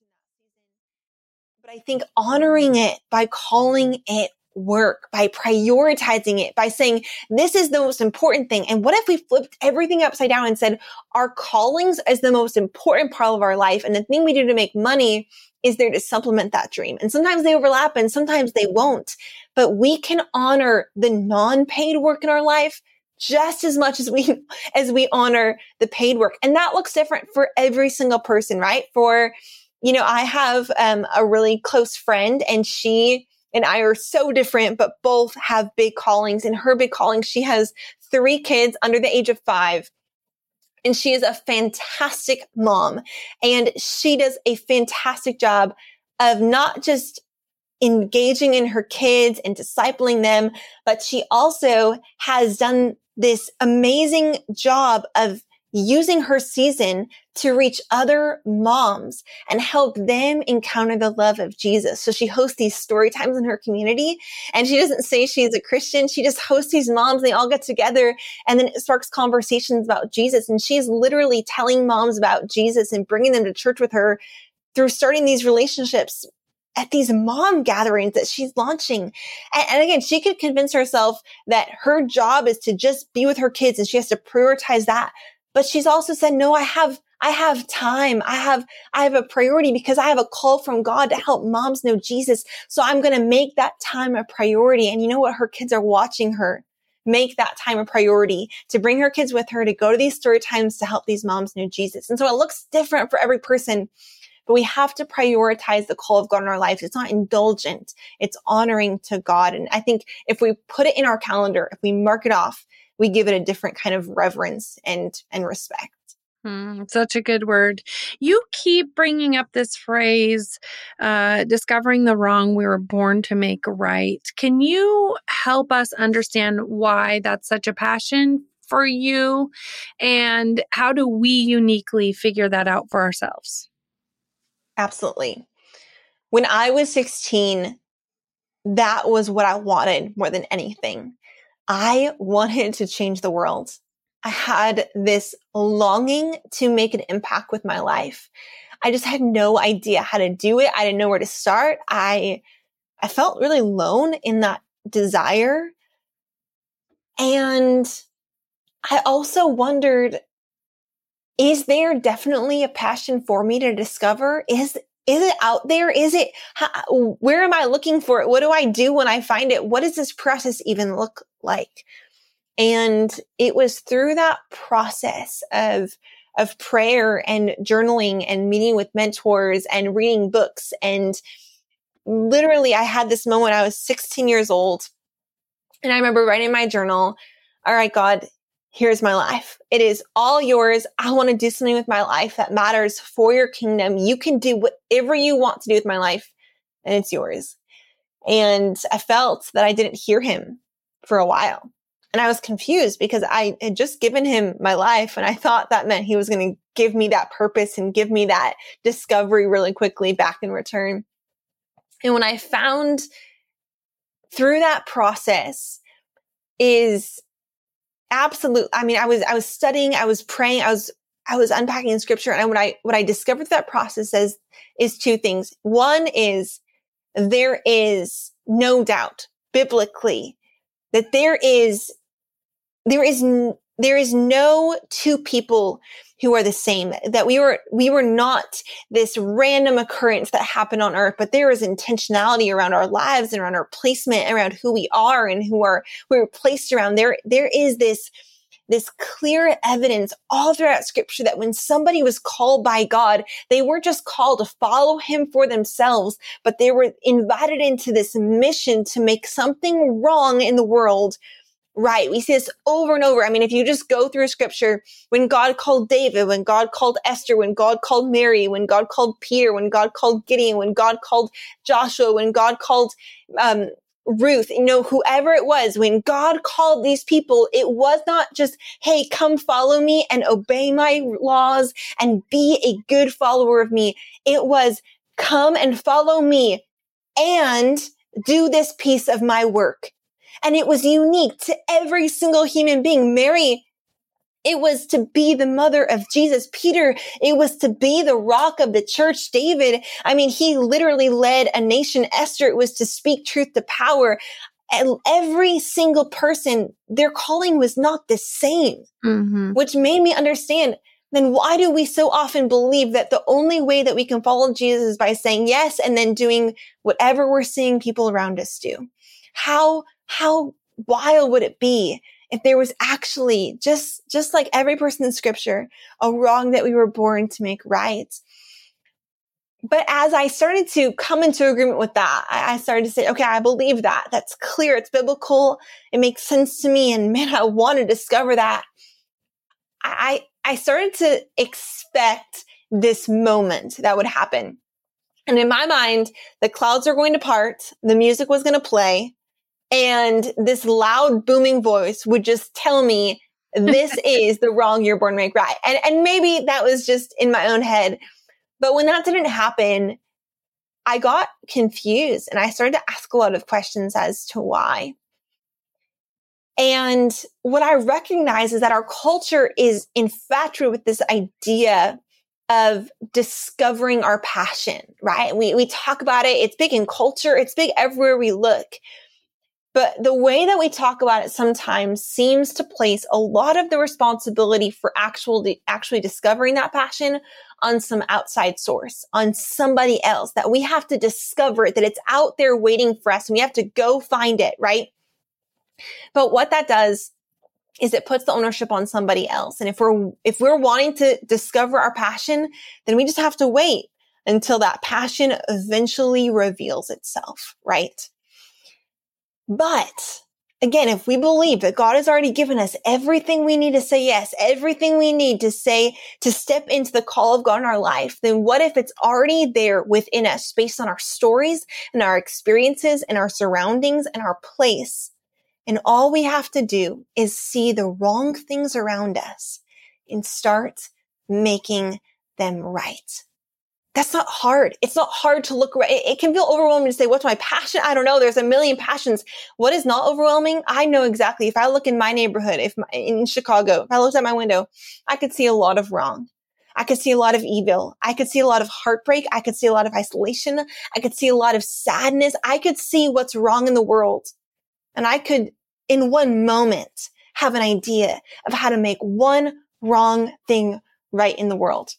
Speaker 2: But I think honoring it by calling it work, by prioritizing it, by saying, this is the most important thing. And what if we flipped everything upside down and said, our callings is the most important part of our life. And the thing we do to make money is there to supplement that dream. And sometimes they overlap and sometimes they won't. But we can honor the non-paid work in our life just as much as we *laughs* as we honor the paid work. And that looks different for every single person, right? For you know, I have um, a really close friend and she and I are so different, but both have big callings. And her big calling, she has three kids under the age of five. And she is a fantastic mom. And she does a fantastic job of not just engaging in her kids and discipling them, but she also has done this amazing job of using her season to reach other moms and help them encounter the love of Jesus. So she hosts these story times in her community and she doesn't say she's a Christian. She just hosts these moms. And They all get together and then it sparks conversations about Jesus. And she's literally telling moms about Jesus and bringing them to church with her through starting these relationships at these mom gatherings that she's launching. And, and, again, she could convince herself that her job is to just be with her kids and she has to prioritize that. But she's also said, no, I have, I have time. I have, I have a priority because I have a call from God to help moms know Jesus. So I'm going to make that time a priority. And you know what? Her kids are watching her make that time a priority to bring her kids with her to go to these story times to help these moms know Jesus. And so it looks different for every person, but we have to prioritize the call of God in our lives. It's not indulgent. It's honoring to God. And I think if we put it in our calendar, if we mark it off, we give it a different kind of reverence and and respect.
Speaker 1: Mm, such a good word. You keep bringing up this phrase, uh, discovering the wrong we were born to make right. Can you help us understand why that's such a passion for you? And how do we uniquely figure that out for ourselves?
Speaker 2: Absolutely. When I was 16, that was what I wanted more than anything. I wanted to change the world. I had this longing to make an impact with my life. I just had no idea how to do it. I didn't know where to start. I, I felt really alone in that desire. And I also wondered, is there definitely a passion for me to discover? Is, is it out there? Is it, how, where am I looking for it? What do I do when I find it? What does this process even look like? And it was through that process of, of prayer and journaling and meeting with mentors and reading books. And literally, I had this moment. I was 16 years old. And I remember writing in my journal, all right, God, here's my life. It is all yours. I want to do something with my life that matters for your kingdom. You can do whatever you want to do with my life and it's yours. And I felt that I didn't hear him for a while. And I was confused because I had just given him my life and I thought that meant he was going to give me that purpose and give me that discovery really quickly back in return. And when I found through that process is absolute. I mean, I was, I was studying, I was praying, I was, I was unpacking scripture. And what I, what I discovered that process is, is two things. One is there is no doubt biblically that there is, there is, there is no two people who are the same that we were we were not this random occurrence that happened on earth but there is intentionality around our lives and around our placement around who we are and who are we are placed around. There there is this this clear evidence all throughout scripture that when somebody was called by God, they weren't just called to follow him for themselves, but they were invited into this mission to make something wrong in the world right. We see this over and over. I mean, if you just go through scripture, when God called David, when God called Esther, when God called Mary, when God called Peter, when God called Gideon, when God called Joshua, when God called, um, Ruth, you know, whoever it was, when God called these people, it was not just, hey, come follow me and obey my laws and be a good follower of me. It was, come and follow me and do this piece of my work and it was unique to every single human being. Mary, it was to be the mother of Jesus. Peter, it was to be the rock of the church. David, I mean, he literally led a nation. Esther, it was to speak truth to power. And every single person, their calling was not the same, mm-hmm. which made me understand then why do we so often believe that the only way that we can follow Jesus is by saying yes and then doing whatever we're seeing people around us do? How how wild would it be if there was actually just, just like every person in scripture, a wrong that we were born to make right? But as I started to come into agreement with that, I started to say, okay, I believe that. That's clear. It's biblical. It makes sense to me. And man, I want to discover that. I, I started to expect this moment that would happen. And in my mind, the clouds are going to part. The music was going to play and this loud booming voice would just tell me this *laughs* is the wrong you're born to make right. And, and maybe that was just in my own head. But when that didn't happen, I got confused and I started to ask a lot of questions as to why. And what I recognize is that our culture is infatuated with this idea of discovering our passion, right? We, we talk about it. It's big in culture. It's big everywhere we look. But the way that we talk about it sometimes seems to place a lot of the responsibility for actually, actually discovering that passion on some outside source, on somebody else that we have to discover it, that it's out there waiting for us and we have to go find it, right? But what that does is it puts the ownership on somebody else. And if we're, if we're wanting to discover our passion, then we just have to wait until that passion eventually reveals itself, right? But again, if we believe that God has already given us everything we need to say yes, everything we need to say to step into the call of God in our life, then what if it's already there within us based on our stories and our experiences and our surroundings and our place? And all we have to do is see the wrong things around us and start making them right. That's not hard. It's not hard to look right. It, can feel overwhelming to say, what's my passion? I don't know. There's a million passions. What is not overwhelming? I know exactly. If I look in my neighborhood, if my, in Chicago, if I looked at my window, I could see a lot of wrong. I could see a lot of evil. I could see a lot of heartbreak. I could see a lot of isolation. I could see a lot of sadness. I could see what's wrong in the world. And I could, in one moment, have an idea of how to make one wrong thing right in the world.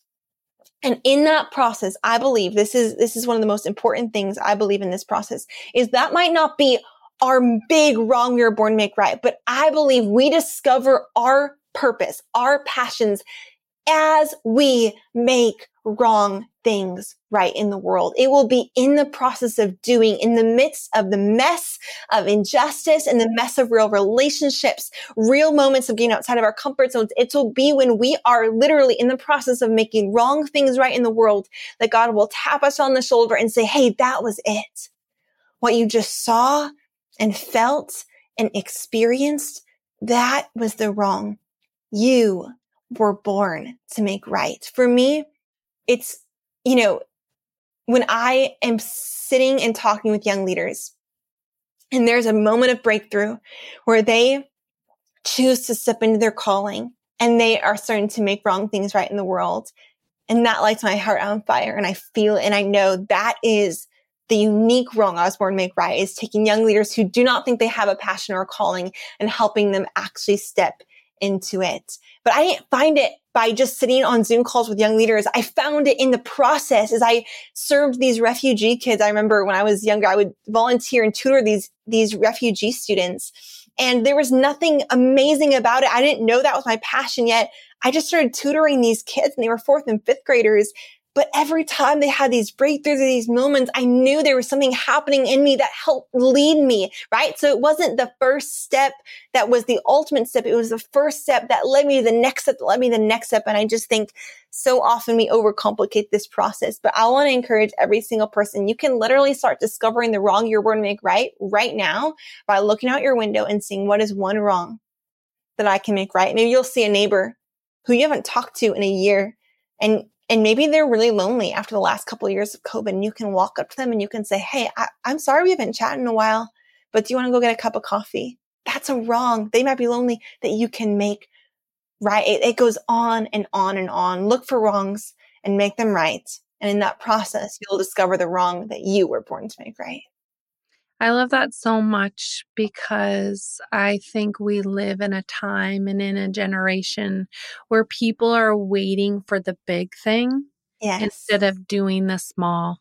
Speaker 2: And in that process, I believe this is, this is one of the most important things I believe in this process is that might not be our big wrong we were born make right, but I believe we discover our purpose, our passions as we make wrong things right in the world. It will be in the process of doing, in the midst of the mess of injustice and the mess of real relationships, real moments of getting outside of our comfort zones. It will be when we are literally in the process of making wrong things right in the world that God will tap us on the shoulder and say, Hey, that was it. What you just saw and felt and experienced, that was the wrong. You were born to make right. For me, it's, you know, when I am sitting and talking with young leaders and there's a moment of breakthrough where they choose to step into their calling and they are starting to make wrong things right in the world. And that lights my heart on fire. And I feel and I know that is the unique wrong I was born to make right is taking young leaders who do not think they have a passion or a calling and helping them actually step into it. But I didn't find it by just sitting on Zoom calls with young leaders. I found it in the process as I served these refugee kids. I remember when I was younger, I would volunteer and tutor these, these refugee students. And there was nothing amazing about it. I didn't know that was my passion yet. I just started tutoring these kids and they were fourth and fifth graders. But every time they had these breakthroughs or these moments, I knew there was something happening in me that helped lead me, right? So it wasn't the first step that was the ultimate step. It was the first step that led me to the next step, that led me to the next step. And I just think so often we overcomplicate this process. But I want to encourage every single person. You can literally start discovering the wrong you're born to make right right now by looking out your window and seeing what is one wrong that I can make right. Maybe you'll see a neighbor who you haven't talked to in a year and and maybe they're really lonely after the last couple of years of COVID. And you can walk up to them and you can say, Hey, I, am sorry we haven't chatted in a while, but do you want to go get a cup of coffee? That's a wrong. They might be lonely that you can make right. It, it goes on and on and on. Look for wrongs and make them right. And in that process, you'll discover the wrong that you were born to make right.
Speaker 1: I love that so much because I think we live in a time and in a generation where people are waiting for the big thing yes. instead of doing the small.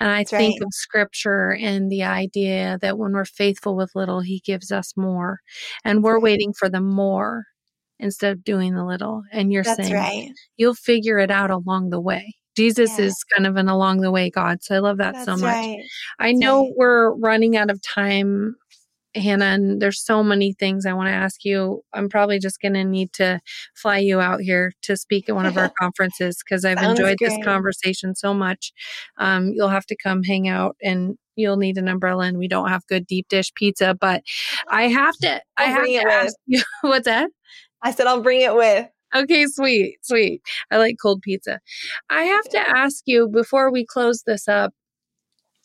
Speaker 1: And I That's think right. of scripture and the idea that when we're faithful with little, he gives us more. And we're right. waiting for the more instead of doing the little. And you're That's saying right. you'll figure it out along the way. Jesus yeah. is kind of an along the way God. So I love that That's so much. Right. I know right. we're running out of time Hannah, and there's so many things I want to ask you. I'm probably just going to need to fly you out here to speak at one of our *laughs* conferences because I've enjoyed great. this conversation so much. Um, you'll have to come hang out and you'll need an umbrella and we don't have good deep dish pizza, but I have to, I'll I have to ask you, *laughs* what's that?
Speaker 2: I said, I'll bring it with.
Speaker 1: Okay, sweet, sweet. I like cold pizza. I have to ask you before we close this up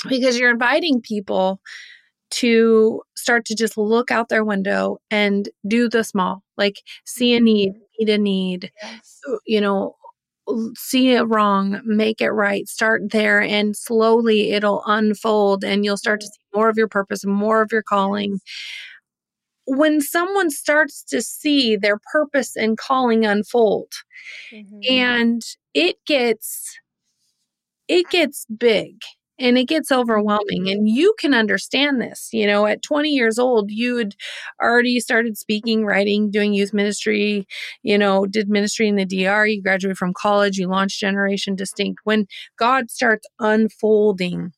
Speaker 1: because you're inviting people to start to just look out their window and do the small, like see a need, mm-hmm. meet a need, yes. you know, see it wrong, make it right, start there, and slowly it'll unfold and you'll start to see more of your purpose, more of your calling. When someone starts to see their purpose and calling unfold, mm-hmm. and it gets it gets big and it gets overwhelming and you can understand this you know at 20 years old you had already started speaking writing doing youth ministry you know did ministry in the dr you graduated from college you launched generation distinct when god starts unfolding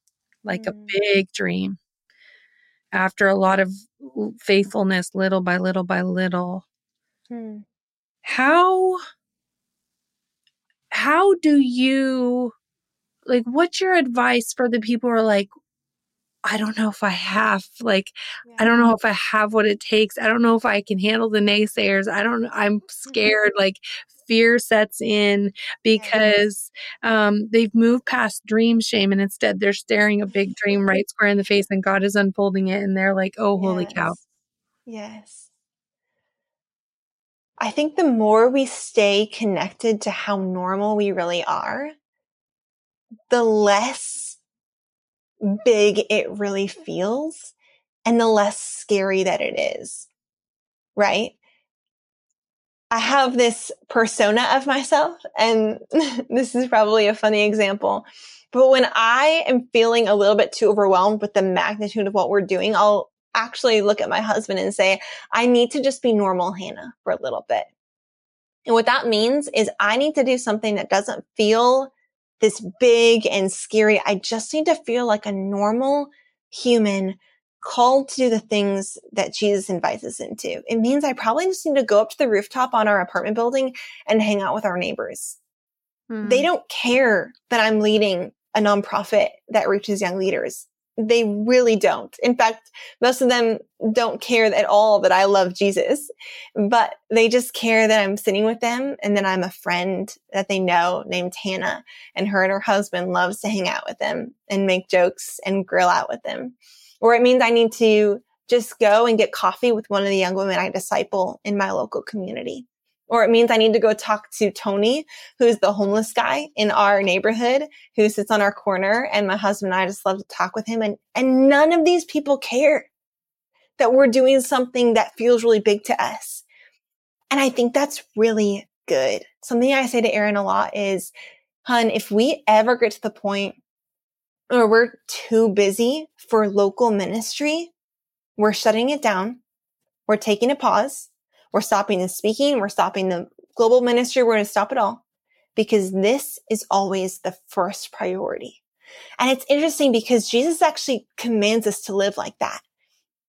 Speaker 1: like mm. a big dream after a lot of faithfulness little by little by little mm. how how do you like what's your advice for the people who are like I don't know if I have like yeah. I don't know if I have what it takes. I don't know if I can handle the naysayers. I don't I'm scared *laughs* like fear sets in because um, they've moved past dream shame and instead they're staring a big dream *laughs* right square in the face and God is unfolding it and they're like, "Oh, holy
Speaker 2: yes.
Speaker 1: cow."
Speaker 2: Yes. I think the more we stay connected to how normal we really are, the less big it really feels and the less scary that it is. Right? I have this persona of myself, and *laughs* this is probably a funny example. But when I am feeling a little bit too overwhelmed with the magnitude of what we're doing, I'll actually look at my husband and say, I need to just be normal Hannah for a little bit. And what that means is I need to do something that doesn't feel this big and scary. I just need to feel like a normal human called to do the things that Jesus invites us into. It means I probably just need to go up to the rooftop on our apartment building and hang out with our neighbors. Hmm. They don't care that I'm leading a nonprofit that reaches young leaders. They really don't. In fact, most of them don't care at all that I love Jesus, but they just care that I'm sitting with them and that I'm a friend that they know named Hannah and her and her husband loves to hang out with them and make jokes and grill out with them. Or it means I need to just go and get coffee with one of the young women I disciple in my local community or it means I need to go talk to Tony, who's the homeless guy in our neighborhood who sits on our corner. And my husband and I just love to talk with him. And, and none of these people care that we're doing something that feels really big to us. And I think that's really good. Something I say to Aaron a lot is, hun, if we ever get to the point where we're too busy for local ministry, we're shutting it down. We're taking a pause we're stopping the speaking. We're stopping the global ministry. We're going to stop it all because this is always the first priority. And it's interesting because Jesus actually commands us to live like that.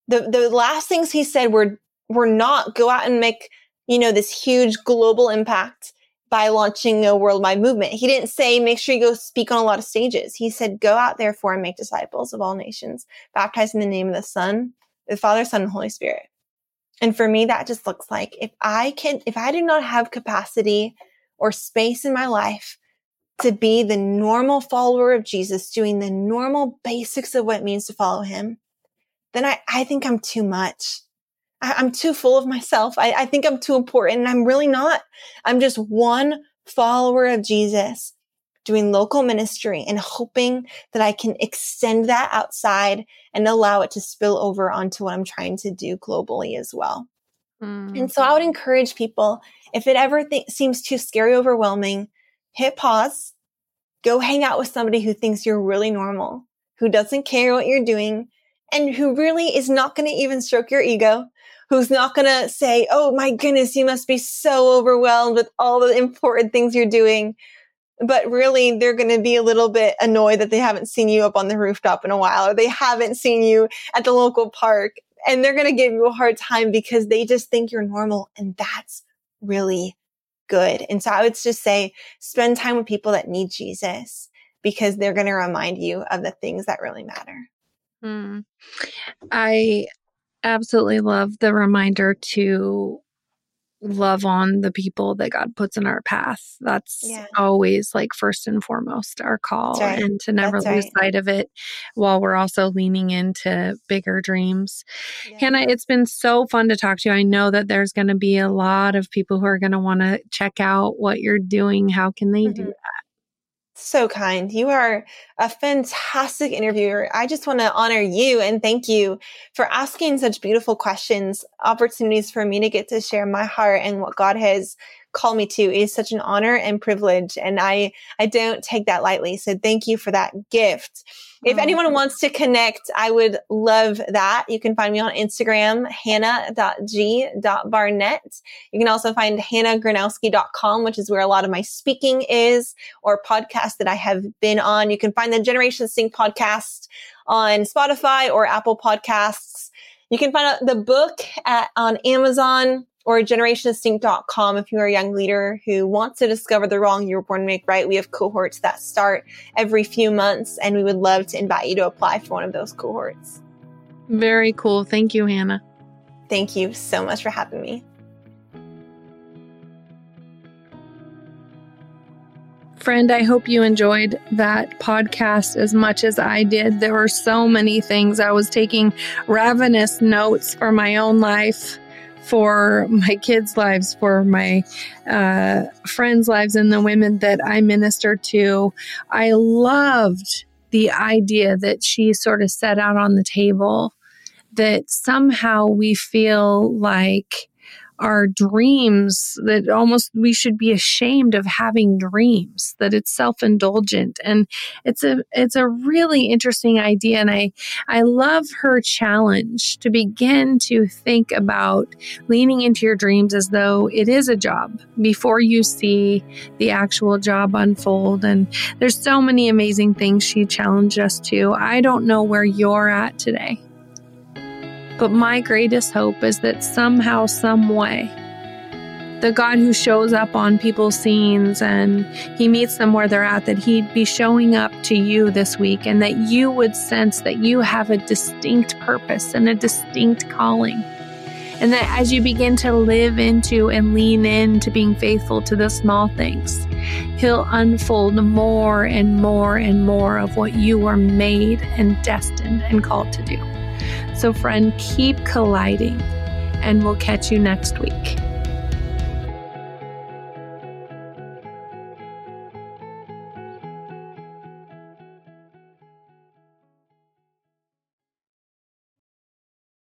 Speaker 2: The, the last things he said were, were not go out and make, you know, this huge global impact by launching a worldwide movement. He didn't say, make sure you go speak on a lot of stages. He said, go out therefore and make disciples of all nations, baptizing in the name of the Son, the Father, Son, and Holy Spirit. And for me, that just looks like if I can, if I do not have capacity or space in my life to be the normal follower of Jesus, doing the normal basics of what it means to follow him, then I, I think I'm too much. I, am too full of myself. I, I think I'm too important and I'm really not. I'm just one follower of Jesus doing local ministry and hoping that I can extend that outside and allow it to spill over onto what I'm trying to do globally as well. Mm. And so I would encourage people, if it ever th- seems too scary, overwhelming, hit pause, go hang out with somebody who thinks you're really normal, who doesn't care what you're doing, and who really is not going to even stroke your ego, who's not going to say, Oh my goodness, you must be so overwhelmed with all the important things you're doing but really they're going to be a little bit annoyed that they haven't seen you up on the rooftop in a while or they haven't seen you at the local park and they're going to give you a hard time because they just think you're normal. And that's really good. And so I would just say spend time with people that need Jesus because they're going to remind you of the things that really matter.
Speaker 1: Mm. I absolutely love the reminder to love on the people that God puts in our path. That's yeah. always like first and foremost our call right. and to never That's lose right. sight of it while we're also leaning into bigger dreams. Yeah. Hannah, it's been so fun to talk to you. I know that there's going to be a lot of people who are going to want to check out what you're doing. How can they mm-hmm. do that?
Speaker 2: So kind. You are a fantastic interviewer. I just want to honor you and thank you for asking such beautiful questions, opportunities for me to get to share my heart and what God has call me to is such an honor and privilege. And I, I don't take that lightly. So thank you for that gift. If oh, anyone wants to connect, I would love that. You can find me on Instagram, hannah.g.barnett. You can also find hannahgronowski.com, which is where a lot of my speaking is or podcasts that I have been on. You can find the Generation Distinct podcast on Spotify or Apple podcasts. You can find out the book at, on Amazon or generationdistinct.com if you're a young leader who wants to discover the wrong you were born to make right. We have cohorts that start every few months, and we would love to invite you to apply for one of those cohorts.
Speaker 1: Very cool. Thank you, Hannah.
Speaker 2: Thank you so much for having me.
Speaker 1: Friend, I hope you enjoyed that podcast as much as I did. There were so many things. I was taking ravenous notes for my own life for my kids' lives, for my uh, friends' lives, and the women that I minister to. I loved the idea that she sort of set out on the table that somehow we feel like our dreams that almost we should be ashamed of having dreams that it's self-indulgent. And it's a it's a really interesting idea. And i i love her challenge to begin to think about leaning into your dreams as though it is a job before you see the actual job unfold. And there's so many amazing things she challenged us to. I don't know where you're at today but my greatest hope is that somehow, some way, the God who shows up on people's scenes and he meets them where they're at, that he'd be showing up to you this week and that you would sense that you have a distinct purpose and a distinct calling. And that as you begin to live into and lean into being faithful to the small things, He'll unfold more and more and more of what you were made and destined and called to do. So, friend, keep colliding, and we'll catch you next week.